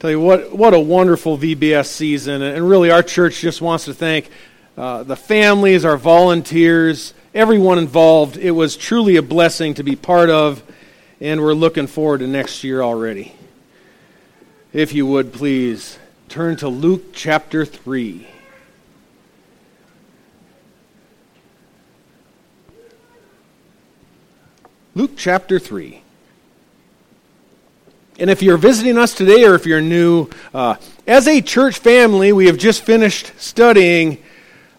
Tell you what, what a wonderful VBS season. And really, our church just wants to thank uh, the families, our volunteers, everyone involved. It was truly a blessing to be part of, and we're looking forward to next year already. If you would, please turn to Luke chapter 3. Luke chapter 3. And if you're visiting us today or if you're new, uh, as a church family, we have just finished studying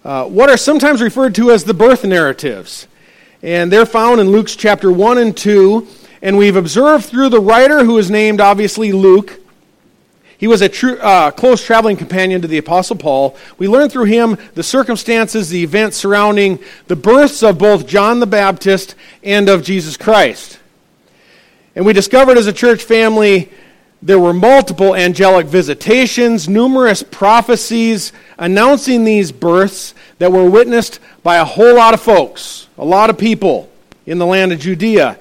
uh, what are sometimes referred to as the birth narratives. And they're found in Luke's chapter 1 and 2. And we've observed through the writer, who is named obviously Luke. He was a true, uh, close traveling companion to the Apostle Paul. We learn through him the circumstances, the events surrounding the births of both John the Baptist and of Jesus Christ. And we discovered as a church family there were multiple angelic visitations, numerous prophecies announcing these births that were witnessed by a whole lot of folks, a lot of people in the land of Judea.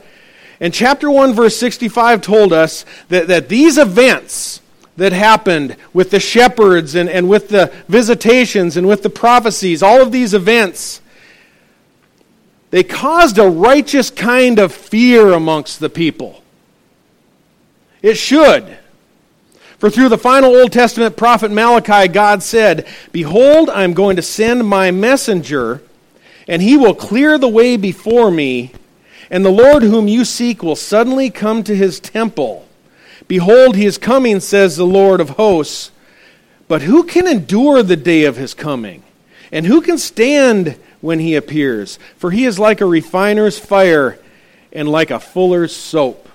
And chapter 1, verse 65 told us that, that these events that happened with the shepherds and, and with the visitations and with the prophecies, all of these events, they caused a righteous kind of fear amongst the people. It should. For through the final Old Testament prophet Malachi, God said, Behold, I am going to send my messenger, and he will clear the way before me, and the Lord whom you seek will suddenly come to his temple. Behold, he is coming, says the Lord of hosts. But who can endure the day of his coming? And who can stand when he appears? For he is like a refiner's fire and like a fuller's soap.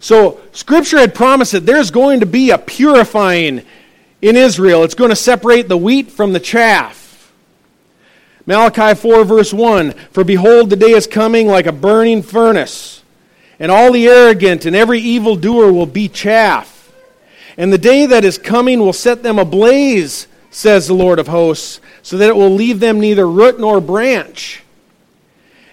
So, Scripture had promised that there's going to be a purifying in Israel. It's going to separate the wheat from the chaff. Malachi 4, verse 1 For behold, the day is coming like a burning furnace, and all the arrogant and every evildoer will be chaff. And the day that is coming will set them ablaze, says the Lord of hosts, so that it will leave them neither root nor branch.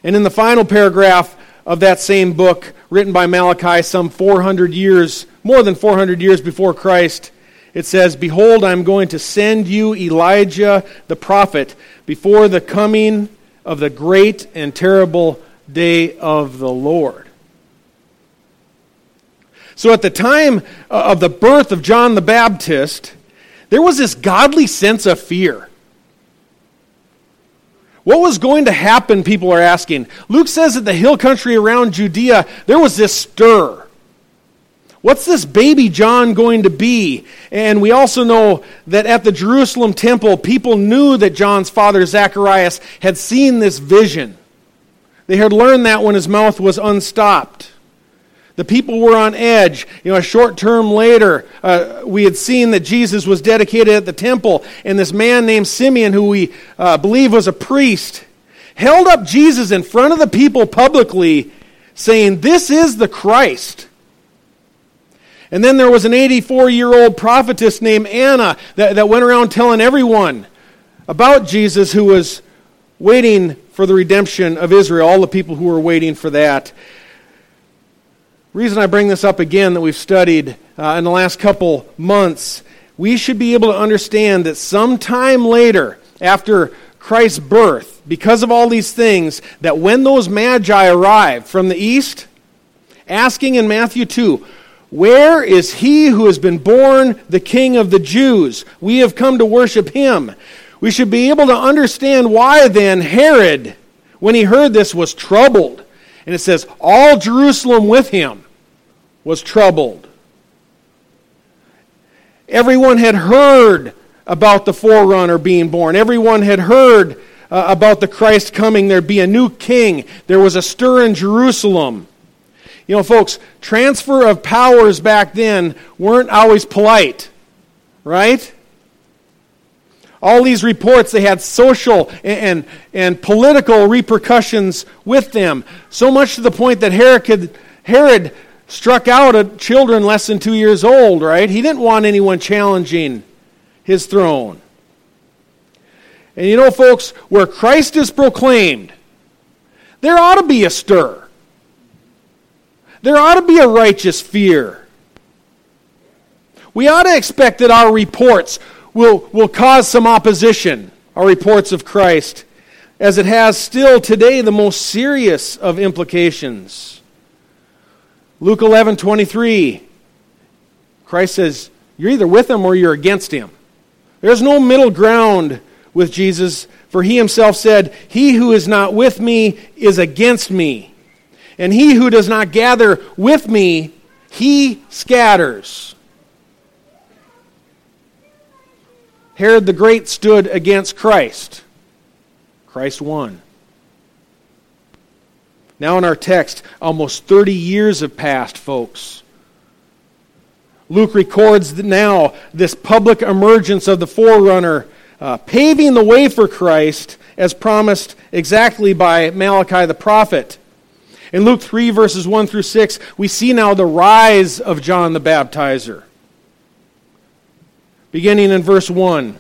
And in the final paragraph of that same book, written by Malachi some 400 years, more than 400 years before Christ. It says, Behold, I'm going to send you Elijah the prophet before the coming of the great and terrible day of the Lord. So at the time uh, of the birth of John the Baptist, there was this godly sense of fear. What was going to happen, people are asking. Luke says that the hill country around Judea, there was this stir. What's this baby John going to be? And we also know that at the Jerusalem temple, people knew that John's father, Zacharias, had seen this vision. They had learned that when his mouth was unstopped. The people were on edge. You know, a short term later, uh, we had seen that Jesus was dedicated at the temple, and this man named Simeon, who we uh, believe was a priest, held up Jesus in front of the people publicly, saying, This is the Christ. And then there was an 84 year old prophetess named Anna that, that went around telling everyone about Jesus who was waiting for the redemption of Israel, all the people who were waiting for that reason I bring this up again that we've studied uh, in the last couple months, we should be able to understand that sometime later, after Christ's birth, because of all these things, that when those magi arrived from the east, asking in Matthew 2, Where is he who has been born the King of the Jews? We have come to worship him. We should be able to understand why then Herod, when he heard this, was troubled and it says, All Jerusalem with him was troubled. Everyone had heard about the forerunner being born. Everyone had heard uh, about the Christ coming. There'd be a new king. There was a stir in Jerusalem. You know, folks, transfer of powers back then weren't always polite, right? All these reports, they had social and, and, and, political repercussions with them. So much to the point that Herod, Herod struck out at children less than two years old, right? He didn't want anyone challenging his throne. And you know, folks, where Christ is proclaimed, there ought to be a stir. There ought to be a righteous fear. we ought to expect that our reports will, will cause some opposition, our reports of Christ, as it has still today the most serious of implications. Luke 11 23, Christ says, You're either with him or you're against him. There's no middle ground with Jesus, for he himself said, He who is not with me is against me, and he who does not gather with me, he scatters. Herod the Great stood against Christ. Christ won. Now, in our text, almost 30 years have passed, folks. Luke records now this public emergence of the forerunner, uh, paving the way for Christ as promised exactly by Malachi the prophet. In Luke 3, verses 1 through 6, we see now the rise of John the Baptizer. Beginning in verse 1.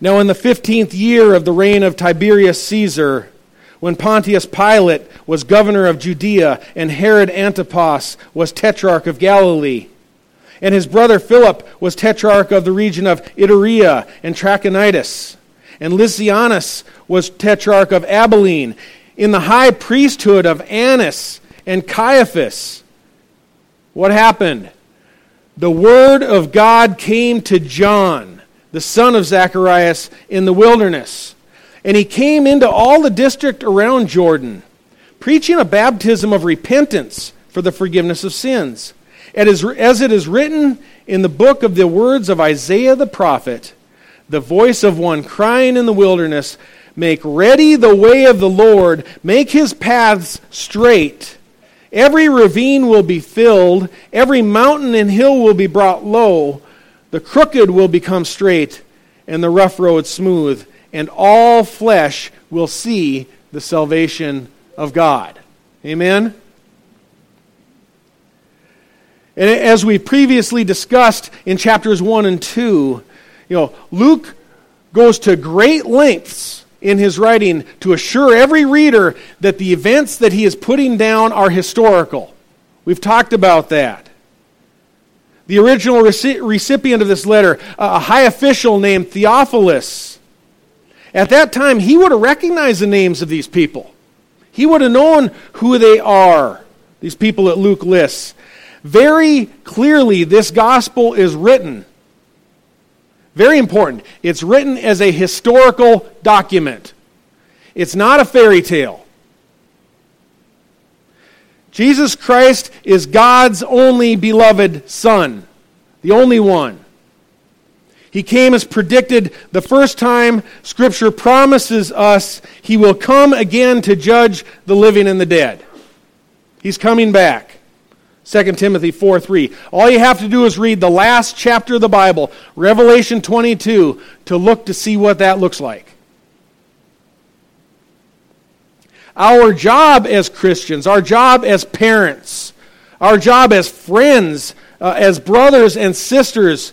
Now, in the 15th year of the reign of Tiberius Caesar, when Pontius Pilate was governor of Judea and Herod Antipas was tetrarch of Galilee, and his brother Philip was tetrarch of the region of Iturea and Trachonitis, and Lysanias was tetrarch of Abilene, in the high priesthood of Annas and Caiaphas. What happened? The word of God came to John, the son of Zacharias, in the wilderness. And he came into all the district around Jordan, preaching a baptism of repentance for the forgiveness of sins. As it is written in the book of the words of Isaiah the prophet, the voice of one crying in the wilderness, Make ready the way of the Lord, make his paths straight. Every ravine will be filled, every mountain and hill will be brought low, the crooked will become straight, and the rough road smooth, and all flesh will see the salvation of God. Amen? And as we previously discussed in chapters 1 and 2, you know, Luke goes to great lengths in his writing to assure every reader that the events that he is putting down are historical. We've talked about that. The original recipient of this letter, a high official named Theophilus, at that time, he would have recognized the names of these people. He would have known who they are, these people that Luke lists. Very clearly, this gospel is written very important. It's written as a historical document, it's not a fairy tale. Jesus Christ is God's only beloved Son, the only one. He came as predicted the first time Scripture promises us he will come again to judge the living and the dead. He's coming back. 2 Timothy 4 3. All you have to do is read the last chapter of the Bible, Revelation 22, to look to see what that looks like. Our job as Christians, our job as parents, our job as friends, uh, as brothers and sisters,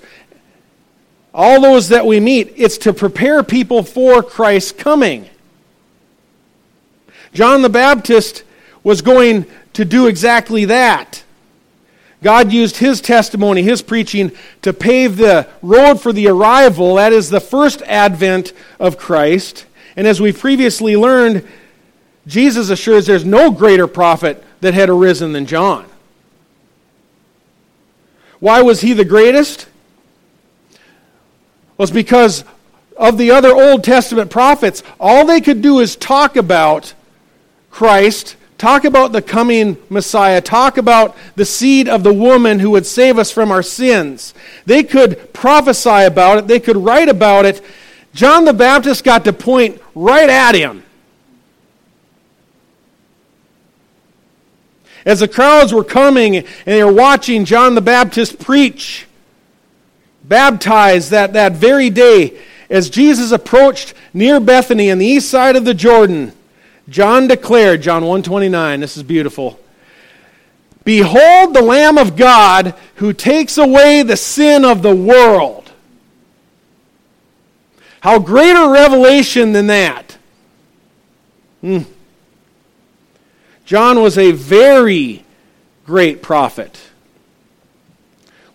all those that we meet, it's to prepare people for Christ's coming. John the Baptist was going to do exactly that. God used his testimony, his preaching, to pave the road for the arrival, that is, the first advent of Christ. And as we previously learned, Jesus assures there's no greater prophet that had arisen than John. Why was he the greatest? Was because of the other Old Testament prophets, all they could do is talk about Christ Talk about the coming Messiah. Talk about the seed of the woman who would save us from our sins. They could prophesy about it, they could write about it. John the Baptist got to point right at him. As the crowds were coming and they were watching John the Baptist preach, baptized that, that very day, as Jesus approached near Bethany on the east side of the Jordan, John declared, John 129, this is beautiful. Behold the Lamb of God who takes away the sin of the world. How great a revelation than that? Hmm. John was a very great prophet.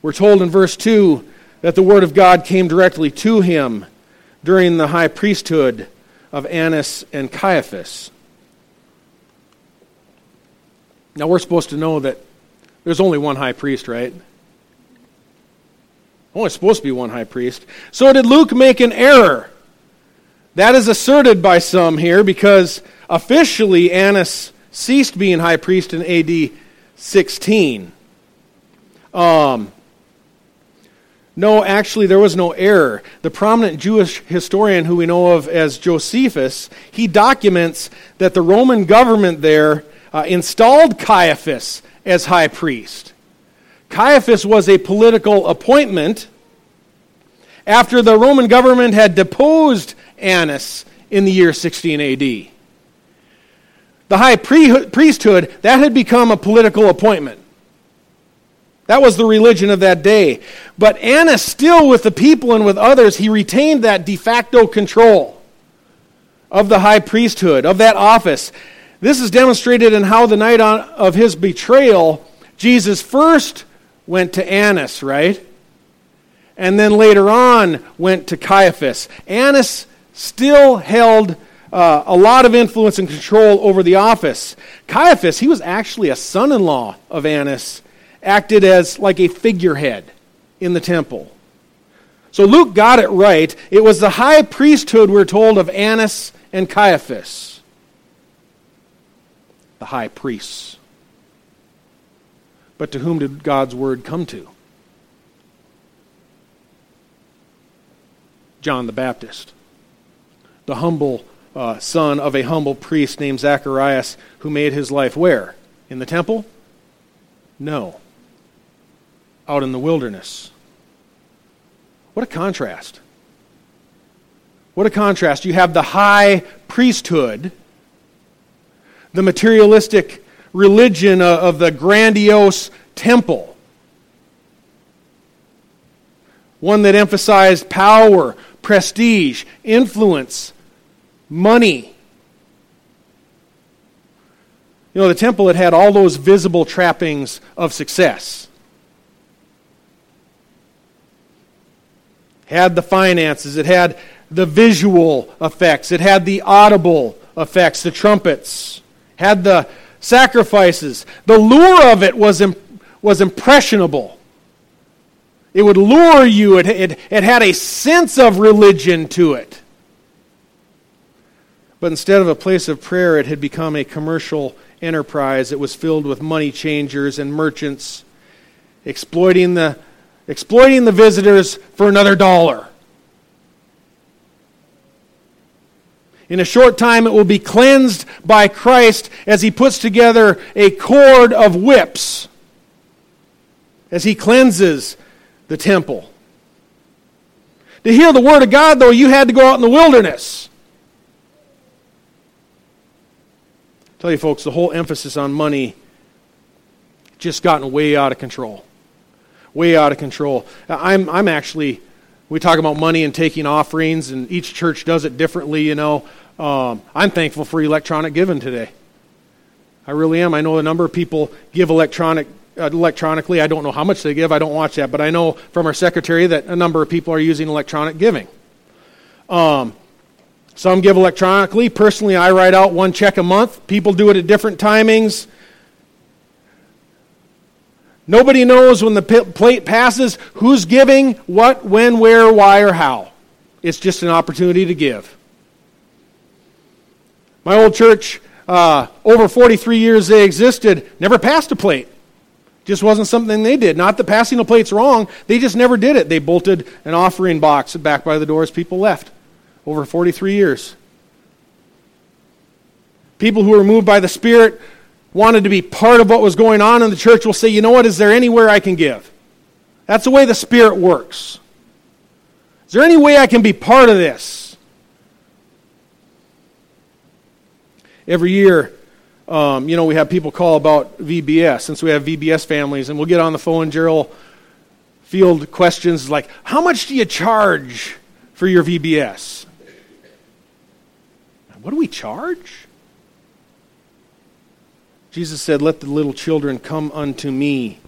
We're told in verse 2 that the Word of God came directly to him during the high priesthood of Annas and Caiaphas. Now, we're supposed to know that there's only one high priest, right? Only supposed to be one high priest. So, did Luke make an error? That is asserted by some here because officially Annas ceased being high priest in AD 16. Um, no, actually, there was no error. The prominent Jewish historian who we know of as Josephus, he documents that the Roman government there uh, installed Caiaphas as high priest. Caiaphas was a political appointment after the Roman government had deposed Annas in the year 16 AD. The high priesthood, that had become a political appointment. That was the religion of that day. But Annas, still with the people and with others, he retained that de facto control of the high priesthood, of that office. This is demonstrated in how the night of his betrayal, Jesus first went to Annas, right? And then later on went to Caiaphas. Annas still held uh, a lot of influence and control over the office. Caiaphas, he was actually a son in law of Annas, acted as like a figurehead in the temple. So Luke got it right. It was the high priesthood, we're told, of Annas and Caiaphas. The high priests. But to whom did God's word come to? John the Baptist, the humble uh, son of a humble priest named Zacharias, who made his life where? In the temple? No. Out in the wilderness. What a contrast. What a contrast. You have the high priesthood, the materialistic religion of the grandiose temple, one that emphasized power, prestige, influence, money. You know, the temple had had all those visible trappings of success. Had the finances, it had the visual effects, it had the audible effects, the trumpets, had the sacrifices. The lure of it was, was impressionable. It would lure you, it, it, it had a sense of religion to it. But instead of a place of prayer, it had become a commercial enterprise. It was filled with money changers and merchants exploiting the, exploiting the visitors for another dollar. In a short time, it will be cleansed by Christ as he puts together a cord of whips as he cleanses the temple. To hear the word of God, though, you had to go out in the wilderness. tell you folks, the whole emphasis on money just gotten way out of control. Way out of control. I'm, I'm actually, we talk about money and taking offerings, and each church does it differently, you know. Um, I'm thankful for electronic giving today. I really am. I know a number of people give electronic uh, electronically. I don't know how much they give. I don't watch that, but I know from our secretary that a number of people are using electronic giving. Um, some give electronically. Personally, I write out one check a month. People do it at different timings. Nobody knows when the plate passes who's giving, what, when, where, why, or how. It's just an opportunity to give. My old church, uh, over 43 years they existed, never passed a plate. Just wasn't something they did. Not that passing a plate's wrong, they just never did it. They bolted an offering box back by the door as people left over 43 years. People who were moved by the Spirit wanted to be part of what was going on in the church will say, you know what, is there anywhere I can give? That's the way the Spirit works. Is there any way I can be part of this? Every year, um, you know, we have people call about VBS, since we have VBS families, and we'll get on the phone, Gerald field questions like, How much do you charge for your VBS? What do we charge? Jesus said, Let the little children come unto me,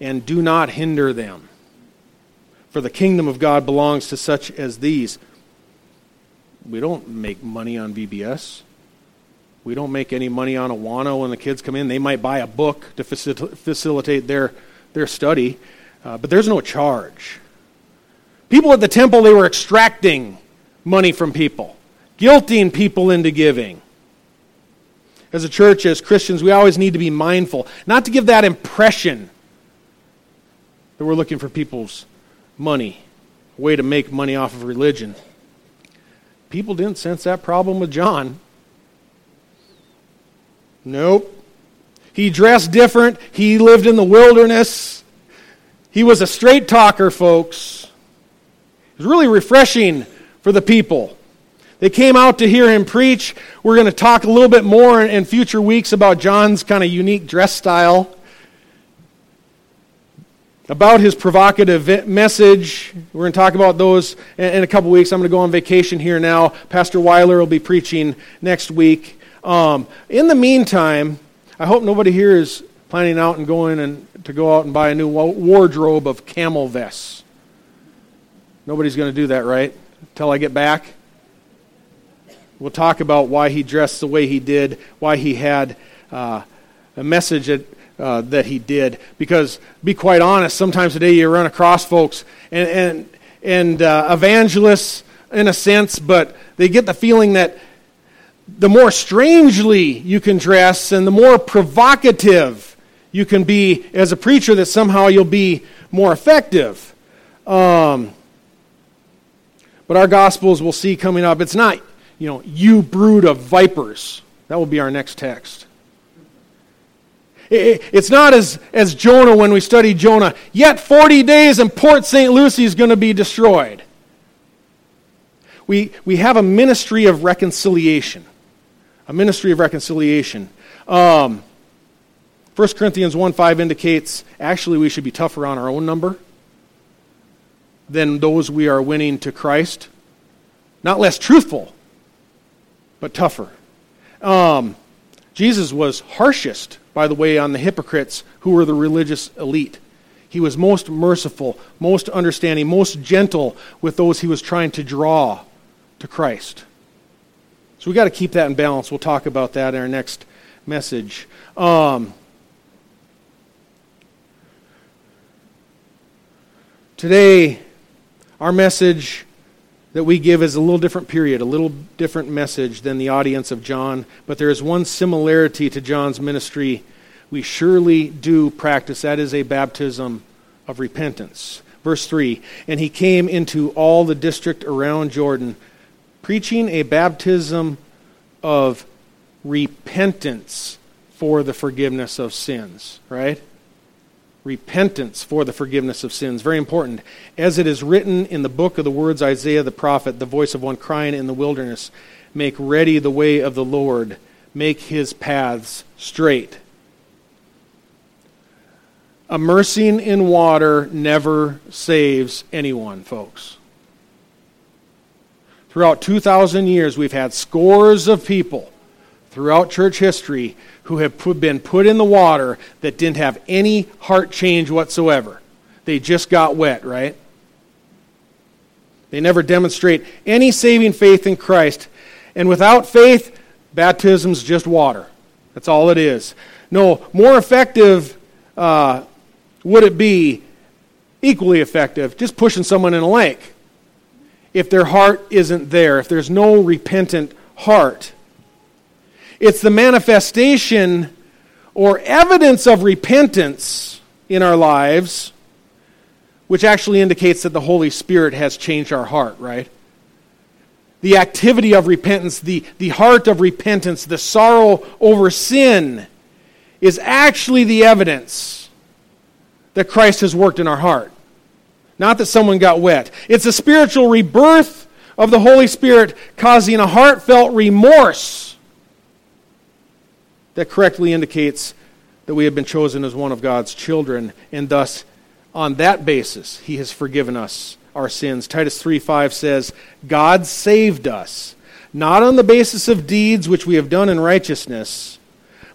and do not hinder them. For the kingdom of God belongs to such as these. We don't make money on VBS. We don't make any money on Awana when the kids come in. They might buy a book to facil- facilitate their, their study, uh, but there's no charge. People at the temple, they were extracting money from people, guilting people into giving. As a church, as Christians, we always need to be mindful, not to give that impression that we're looking for people's money, a way to make money off of religion. People didn't sense that problem with John. Nope. He dressed different. He lived in the wilderness. He was a straight talker, folks. It was really refreshing for the people. They came out to hear him preach. We're going to talk a little bit more in future weeks about John's kind of unique dress style about his provocative message. We're going to talk about those in a couple weeks. I'm going to go on vacation here now. Pastor Weiler will be preaching next week. Um, in the meantime, I hope nobody here is planning out and going and to go out and buy a new wardrobe of camel vests. Nobody's going to do that, right? Until I get back. We'll talk about why he dressed the way he did, why he had uh, a message that uh, that he did. Because, be quite honest, sometimes today you run across folks and, and, and uh, evangelists, in a sense, but they get the feeling that the more strangely you can dress and the more provocative you can be as a preacher, that somehow you'll be more effective. Um, but our Gospels we'll see coming up, it's not, you know, you brood of vipers. That will be our next text. It's not as, as Jonah when we study Jonah. Yet 40 days and Port St. Lucie is going to be destroyed. We, we have a ministry of reconciliation. A ministry of reconciliation. Um, 1 Corinthians 1 5 indicates actually we should be tougher on our own number than those we are winning to Christ. Not less truthful, but tougher. Um, Jesus was harshest by the way, on the hypocrites who were the religious elite. He was most merciful, most understanding, most gentle with those he was trying to draw to Christ. So we've got to keep that in balance. We'll talk about that in our next message. Um, today, our message that we give is a little different period, a little different message than the audience of John, but there is one similarity to John's ministry we surely do practice. That is a baptism of repentance. Verse 3 And he came into all the district around Jordan, preaching a baptism of repentance for the forgiveness of sins, right? Repentance for the forgiveness of sins. Very important. As it is written in the book of the words Isaiah the prophet, the voice of one crying in the wilderness, Make ready the way of the Lord, make his paths straight. Immersing in water never saves anyone, folks. Throughout 2,000 years, we've had scores of people throughout church history who have been put in the water that didn't have any heart change whatsoever. They just got wet, right? They never demonstrate any saving faith in Christ. And without faith, baptism's just water. That's all it is. No, more effective uh, would it be equally effective just pushing someone in a lake if their heart isn't there, if there's no repentant heart. It's the manifestation or evidence of repentance in our lives, which actually indicates that the Holy Spirit has changed our heart, right? The activity of repentance, the, the heart of repentance, the sorrow over sin is actually the evidence that Christ has worked in our heart. Not that someone got wet. It's a spiritual rebirth of the Holy Spirit causing a heartfelt remorse that correctly indicates that we have been chosen as one of God's children, and thus, on that basis, He has forgiven us our sins. Titus 3 5 says, God saved us, not on the basis of deeds which we have done in righteousness,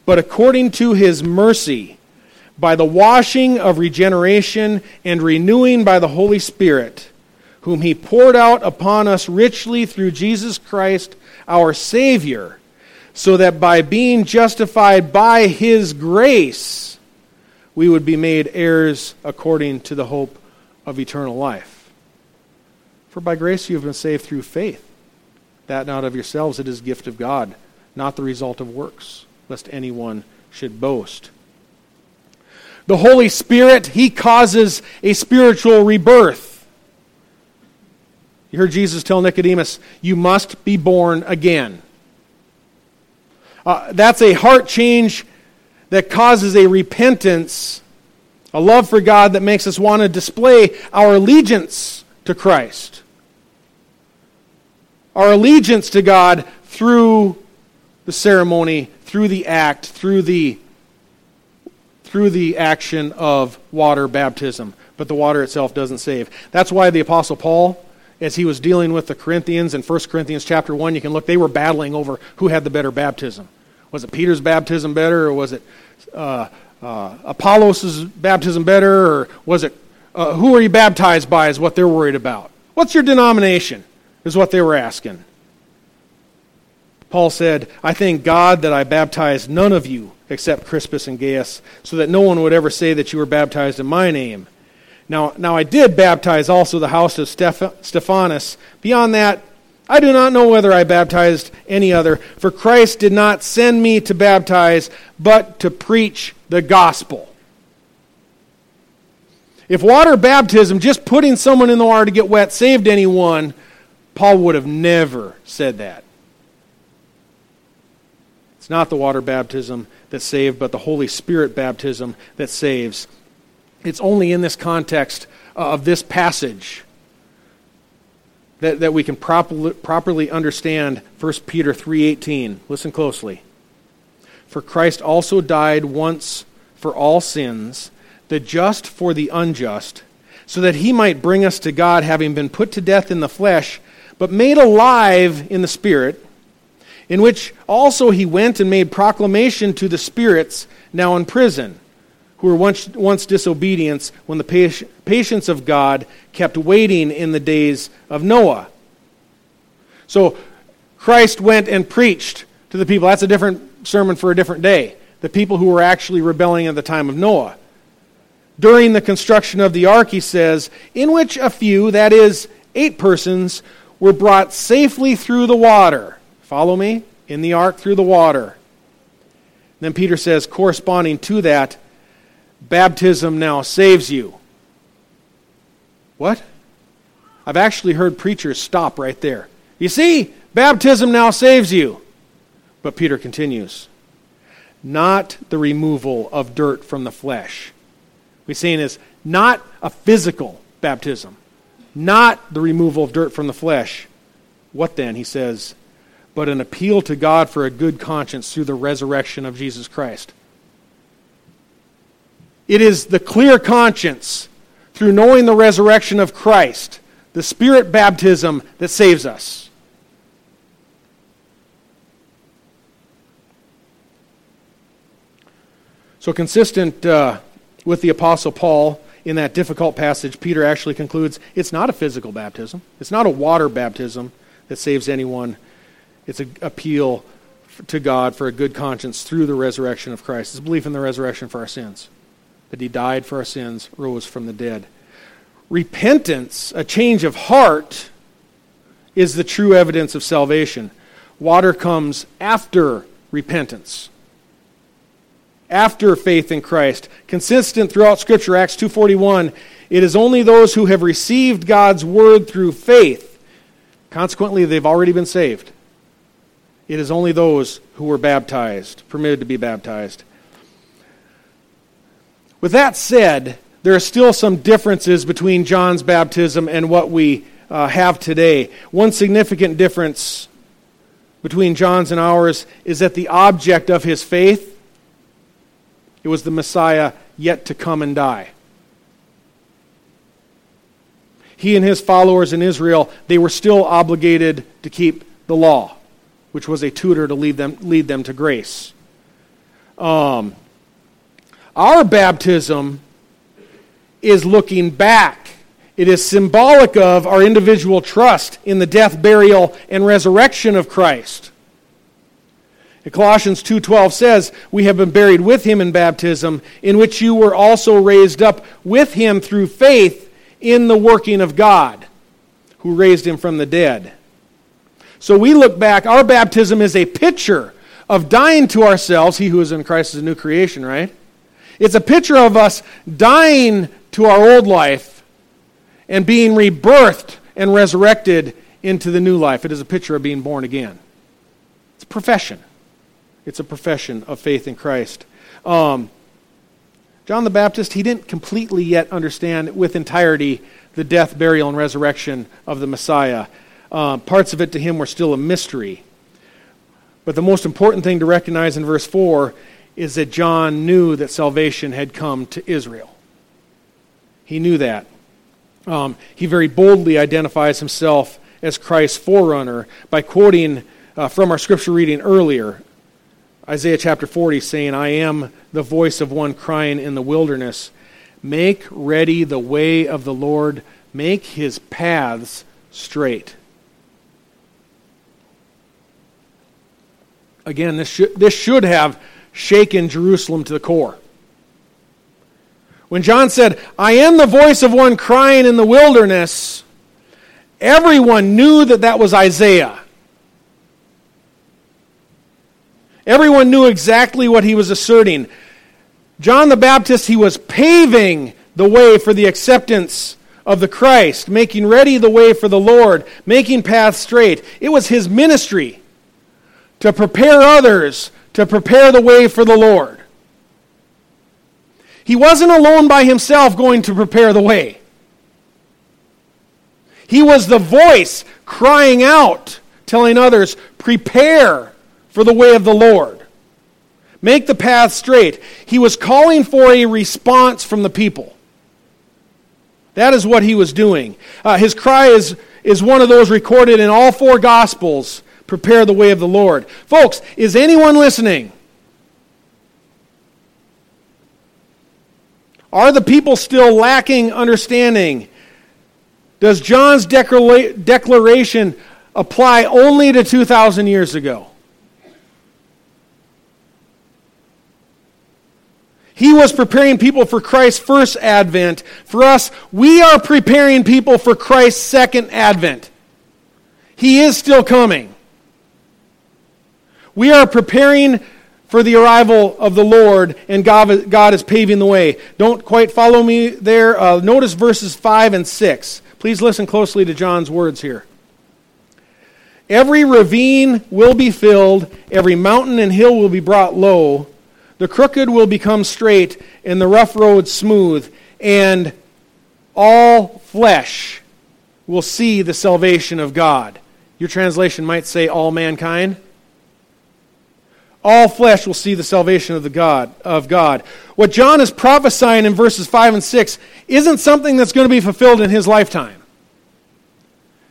but according to His mercy, by the washing of regeneration and renewing by the Holy Spirit, whom he poured out upon us richly through Jesus Christ our Savior, so that by being justified by his grace, we would be made heirs according to the hope of eternal life. For by grace you have been saved through faith, that not of yourselves, it is gift of God, not the result of works, lest anyone should boast. The Holy Spirit, He causes a spiritual rebirth. You heard Jesus tell Nicodemus, You must be born again. Uh, that's a heart change that causes a repentance, a love for God that makes us want to display our allegiance to Christ. Our allegiance to God through the ceremony, through the act, through the through the action of water baptism, but the water itself doesn't save. That's why the apostle Paul as he was dealing with the Corinthians in 1 Corinthians chapter 1, you can look, they were battling over who had the better baptism. Was it Peter's baptism better, or was it uh, uh, Apollos' baptism better, or was it uh, who are you baptized by, is what they're worried about. What's your denomination, is what they were asking. Paul said, I thank God that I baptized none of you except Crispus and Gaius, so that no one would ever say that you were baptized in my name. Now, now I did baptize also the house of Steph- Stephanas. Beyond that, I do not know whether I baptized any other, for Christ did not send me to baptize, but to preach the gospel. If water baptism, just putting someone in the water to get wet, saved anyone, Paul would have never said that. It's not the water baptism that saved, but the Holy Spirit baptism that saves. It's only in this context uh, of this passage that, that we can properly, properly understand 1 Peter 3.18. Listen closely. For Christ also died once for all sins, the just for the unjust, so that he might bring us to God, having been put to death in the flesh, but made alive in the Spirit, in which also he went and made proclamation to the spirits now in prison, who were once, once disobedient when the patience of God kept waiting in the days of Noah. So Christ went and preached to the people. That's a different sermon for a different day. The people who were actually rebelling at the time of Noah. During the construction of the ark, he says, in which a few, that is, eight persons, were brought safely through the water Follow me? In the ark through the water. Then Peter says, corresponding to that, baptism now saves you. What? I've actually heard preachers stop right there. You see, baptism now saves you. But Peter continues, not the removal of dirt from the flesh. We're saying is not a physical baptism, not the removal of dirt from the flesh. What then? He says, but an appeal to God for a good conscience through the resurrection of Jesus Christ. It is the clear conscience through knowing the resurrection of Christ, the Spirit baptism, that saves us. So, consistent uh, with the Apostle Paul in that difficult passage, Peter actually concludes it's not a physical baptism, it's not a water baptism that saves anyone it's an appeal to God for a good conscience through the resurrection of Christ. It's belief in the resurrection for our sins, that He died for our sins, rose from the dead. Repentance, a change of heart, is the true evidence of salvation. Water comes after repentance. After faith in Christ. Consistent throughout Scripture, Acts 2.41, it is only those who have received God's word through faith. Consequently, they've already been saved it is only those who were baptized, permitted to be baptized. With that said, there are still some differences between John's baptism and what we uh, have today. One significant difference between John's and ours is that the object of his faith it was the Messiah yet to come and die. He and his followers in Israel, they were still obligated to keep the law which was a tutor to lead them, lead them to grace. Um, Our baptism is looking back. It is symbolic of our individual trust in the death, burial, and resurrection of Christ. Colossians 2:12 says, "We have been buried with him in baptism, in which you were also raised up with him through faith in the working of God, who raised him from the dead." So we look back, our baptism is a picture of dying to ourselves. He who is in Christ is a new creation, right? It's a picture of us dying to our old life and being rebirthed and resurrected into the new life. It is a picture of being born again. It's a profession. It's a profession of faith in Christ. Um, John the Baptist, he didn't completely yet understand with entirety the death, burial, and resurrection of the Messiah. Uh, parts of it to him were still a mystery. But the most important thing to recognize in verse 4 is that John knew that salvation had come to Israel. He knew that. Um, he very boldly identifies himself as Christ's forerunner by quoting uh, from our scripture reading earlier Isaiah chapter 40 saying, I am the voice of one crying in the wilderness, Make ready the way of the Lord, make his paths straight. Again, this should, this should have shaken Jerusalem to the core. When John said, I am the voice of one crying in the wilderness, everyone knew that that was Isaiah. Everyone knew exactly what he was asserting. John the Baptist, he was paving the way for the acceptance of the Christ, making ready the way for the Lord, making paths straight. It was his ministry to prepare others to prepare the way for the Lord. He wasn't alone by himself going to prepare the way. He was the voice crying out, telling others, prepare for the way of the Lord. Make the path straight. He was calling for a response from the people. That is what he was doing. Uh, his cry is, is one of those recorded in all four Gospels prepare the way of the Lord. Folks, is anyone listening? Are the people still lacking understanding? Does John's declaration apply only to 2,000 years ago? He was preparing people for Christ's first advent. For us, we are preparing people for Christ's second advent. He is still coming. We are preparing for the arrival of the Lord, and God, God is paving the way. Don't quite follow me there. Uh, notice verses 5 and 6. Please listen closely to John's words here. Every ravine will be filled, every mountain and hill will be brought low the crooked will become straight, and the rough road smooth, and all flesh will see the salvation of God. Your translation might say all mankind. All flesh will see the salvation of the God of God. What John is prophesying in verses 5 and 6 isn't something that's going to be fulfilled in his lifetime.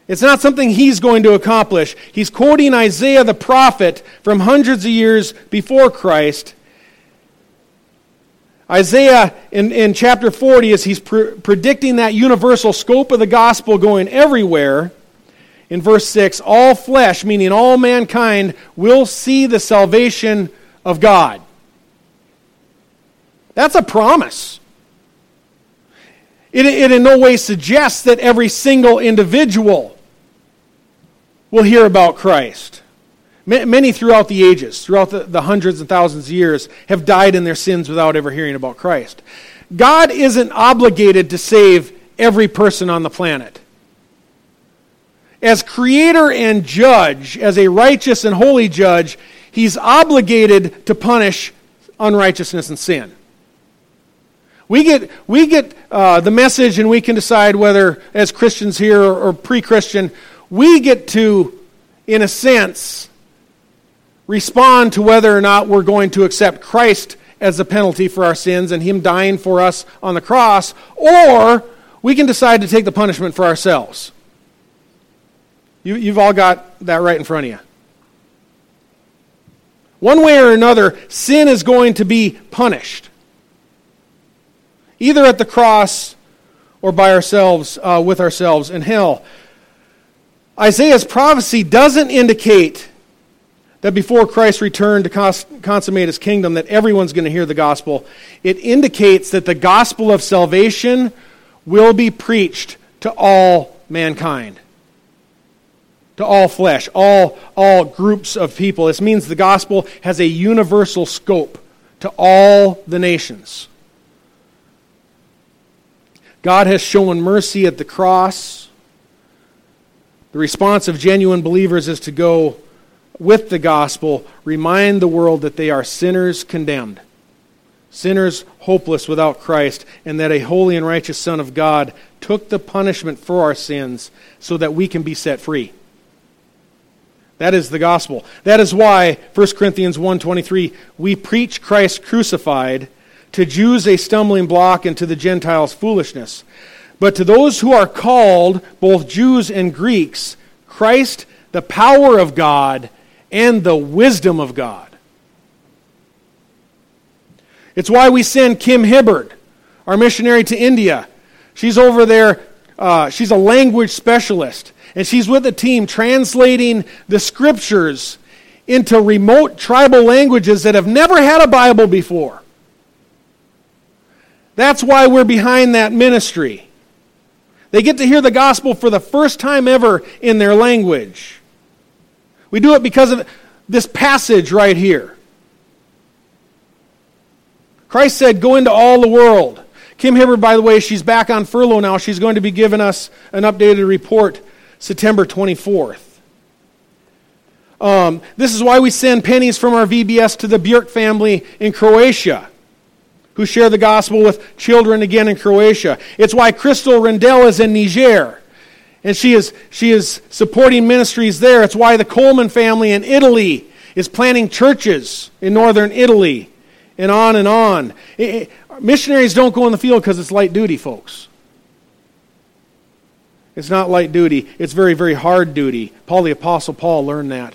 It's not something he's going to accomplish. He's quoting Isaiah the prophet from hundreds of years before Christ Isaiah in, in chapter 40, as he's pre- predicting that universal scope of the gospel going everywhere, in verse 6, all flesh, meaning all mankind, will see the salvation of God. That's a promise. It, it in no way suggests that every single individual will hear about Christ. Many throughout the ages, throughout the, the, hundreds and thousands of years, have died in their sins without ever hearing about Christ. God isn't obligated to save every person on the planet. As creator and judge, as a righteous and holy judge, he's obligated to punish unrighteousness and sin. We get, we get uh, the message and we can decide whether, as Christians here or, pre Christian, we get to, in a sense, respond to whether or not we're going to accept Christ as the penalty for our sins and Him dying for us on the cross, or we can decide to take the punishment for ourselves. You, you've all got that right in front of you. One way or another, sin is going to be punished. either at the cross or by ourselves, uh, with ourselves in hell. Isaiah's prophecy doesn't indicate that before Christ returned to cons- consummate his kingdom, that everyone's going to hear the gospel. It indicates that the gospel of salvation will be preached to all mankind, to all flesh, all, all groups of people. This means the gospel has a universal scope to all the nations. God has shown mercy at the cross. The response of genuine believers is to go with the gospel, remind the world that they are sinners condemned, sinners hopeless without Christ, and that a holy and righteous Son of God took the punishment for our sins so that we can be set free. That is the gospel. That is why 1 Corinthians 1:23 we preach Christ crucified to Jews a stumbling block and to the Gentiles foolishness. But to those who are called, both Jews and Greeks, Christ the power of God and the wisdom of God. It's why we send Kim Hibbard, our missionary to India. She's over there, uh, she's a language specialist, and she's with a team translating the scriptures into remote tribal languages that have never had a Bible before. That's why we're behind that ministry. They get to hear the gospel for the first time ever in their language. We do it because of this passage right here. Christ said, Go into all the world. Kim Hibbard, by the way, she's back on furlough now. She's going to be giving us an updated report September 24th. Um, this is why we send pennies from our VBS to the Björk family in Croatia, who share the gospel with children again in Croatia. It's why Crystal Rendell is in Niger and she is, she is supporting ministries there. It's why the Coleman family in Italy is planting churches in northern Italy, and on and on. It, it, missionaries don't go in the field because it's light duty, folks. It's not light duty, it's very, very hard duty. Paul the Apostle Paul learned that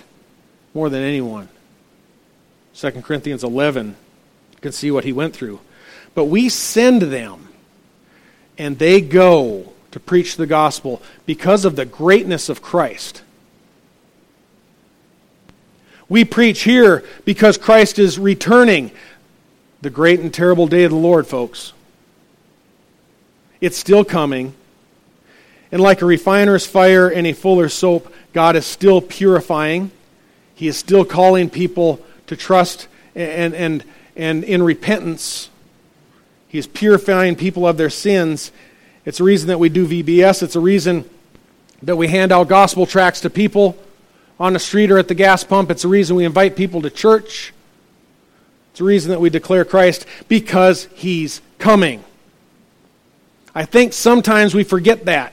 more than anyone. 2 Corinthians 11, you can see what he went through. But we send them, and they go to preach the gospel because of the greatness of Christ. We preach here because Christ is returning. The great and terrible day of the Lord, folks. It's still coming. And like a refiner's fire and a fuller's soap, God is still purifying. He is still calling people to trust and, and, and in repentance. He is purifying people of their sins it's a reason that we do VBS. It's a reason that we hand out gospel tracts to people on the street or at the gas pump. It's a reason we invite people to church. It's a reason that we declare Christ because he's coming. I think sometimes we forget that.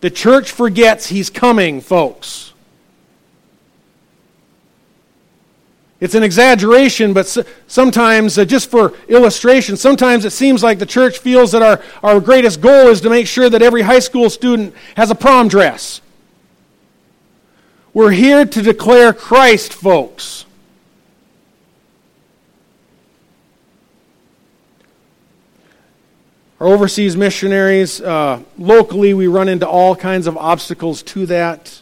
The church forgets he's coming, folks. It's an exaggeration, but sometimes, uh, just for illustration, sometimes it seems like the church feels that our, our greatest goal is to make sure that every high school student has a prom dress. We're here to declare Christ, folks. Our overseas missionaries, uh, locally, we run into all kinds of obstacles to that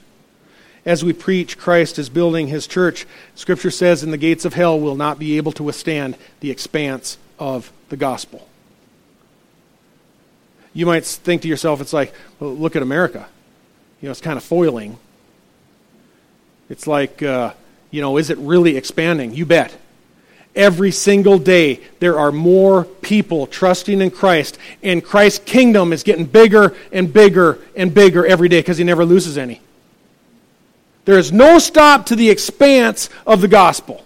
as we preach Christ is building his church. Scripture says, and the gates of hell will not be able to withstand the expanse of the gospel. You might think to yourself, it's like, well, look at America. You know, it's kind of foiling. It's like, uh, you know, is it really expanding? You bet. Every single day, there are more people trusting in Christ, and Christ's kingdom is getting bigger and bigger and bigger every day because he never loses any. There is no stop to the expanse of the gospel.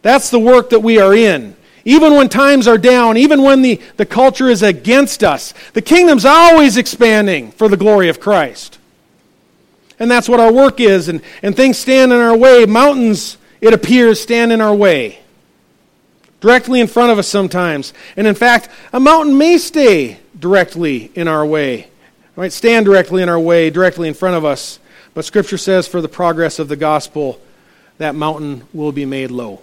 That's the work that we are in. Even when times are down, even when the, the culture is against us, the kingdom's always expanding for the glory of Christ. And that's what our work is. And, and things stand in our way. Mountains, it appears, stand in our way. Directly in front of us sometimes. And in fact, a mountain may stay directly in our way. might Stand directly in our way, directly in front of us. But Scripture says for the progress of the gospel, that mountain will be made low.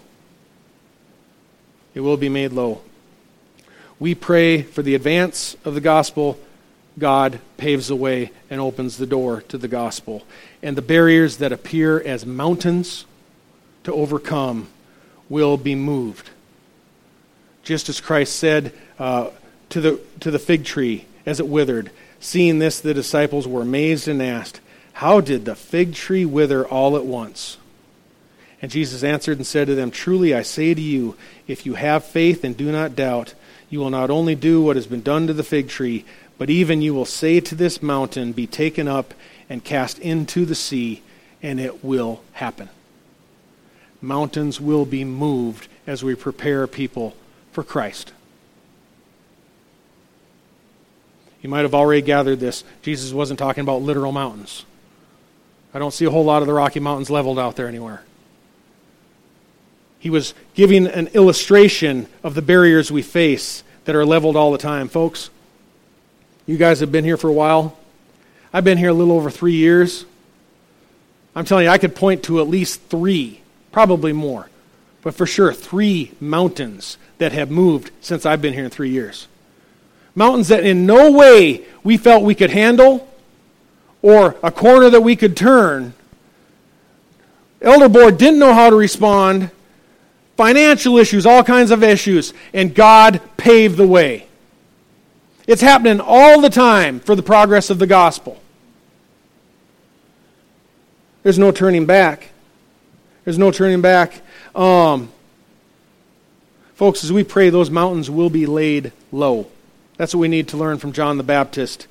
It will be made low. we pray for the advance of the gospel. God paves the way and opens the door to the gospel. And the barriers that appear as mountains to overcome will be moved. Just as Christ said uh, to, the, to the fig tree as it withered, seeing this, the disciples were amazed and asked, How did the fig tree wither all at once? And Jesus answered and said to them, Truly I say to you, if you have faith and do not doubt, you will not only do what has been done to the fig tree, but even you will say to this mountain, Be taken up and cast into the sea, and it will happen. Mountains will be moved as we prepare people for Christ. You might have already gathered this. Jesus wasn't talking about literal mountains. I don't see a whole lot of the Rocky Mountains leveled out there anywhere. He was giving an illustration of the barriers we face that are leveled all the time. Folks, you guys have been here for a while. I've been here a little over three years. I'm telling you, I could point to at least three, probably more, but for sure, three mountains that have moved since I've been here in three years. Mountains that in no way we felt we could handle or a corner that we could turn. Elder board didn't know how to respond financial issues, all kinds of issues, and God paved the way. It's happening all the time for the progress of the gospel. There's no turning back. There's no turning back. Um, folks, as we pray, those mountains will be laid low. That's what we need to learn from John the Baptist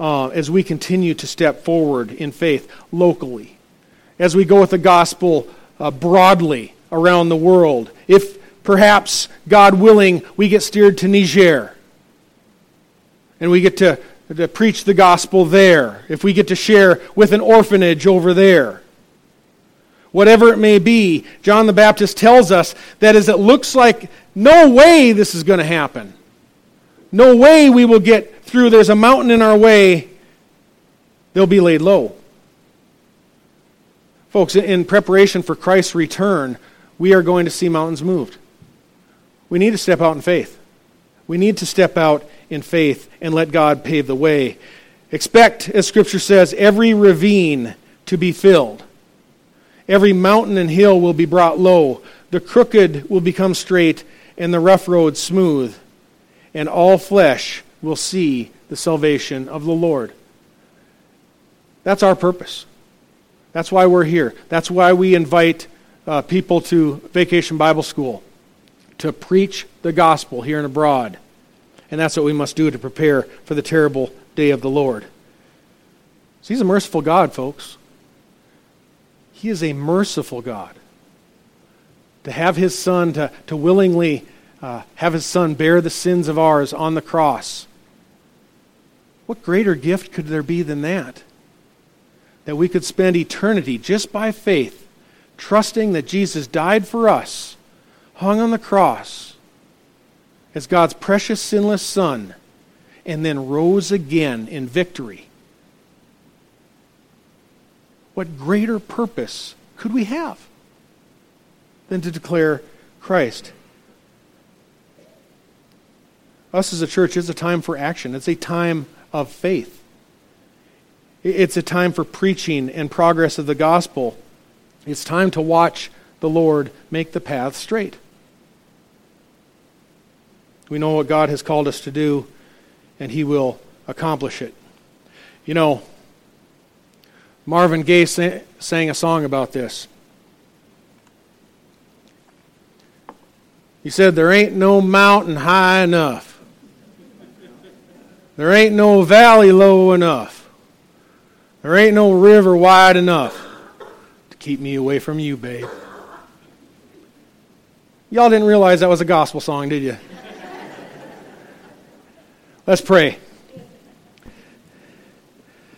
uh, as we continue to step forward in faith locally, as we go with the gospel uh, broadly around the world. If perhaps, God willing, we get steered to Niger and we get to, to preach the gospel there, if we get to share with an orphanage over there, whatever it may be, John the Baptist tells us that as it looks like no way this is going to happen, no way we will get through, there's a mountain in our way, they'll be laid low. Folks, in preparation for Christ's return, we are going to see mountains moved. We need to step out in faith. We need to step out in faith and let God pave the way. Expect, as Scripture says, every ravine to be filled. Every mountain and hill will be brought low. The crooked will become straight, and the rough road smooth. And all flesh will see the salvation of the Lord. That's our purpose. That's why we're here. That's why we invite uh, people to Vacation Bible School to preach the gospel here and abroad. And that's what we must do to prepare for the terrible day of the Lord. So he's a merciful God, folks. He is a merciful God. To have his son, to, to willingly uh, have his son bear the sins of ours on the cross. What greater gift could there be than that? That we could spend eternity just by faith trusting that Jesus died for us, hung on the cross as God's precious sinless Son, and then rose again in victory. What greater purpose could we have than to declare Christ? Us as a church is a time for action. It's a time of faith. It's a time for preaching and progress of the gospel. It's time to watch the Lord make the path straight. We know what God has called us to do, and He will accomplish it. You know, Marvin Gaye sang a song about this. He said, There ain't no mountain high enough. There ain't no valley low enough. There ain't no river wide enough to keep me away from you, babe. Y'all didn't realize that was a gospel song, did you? Let's pray.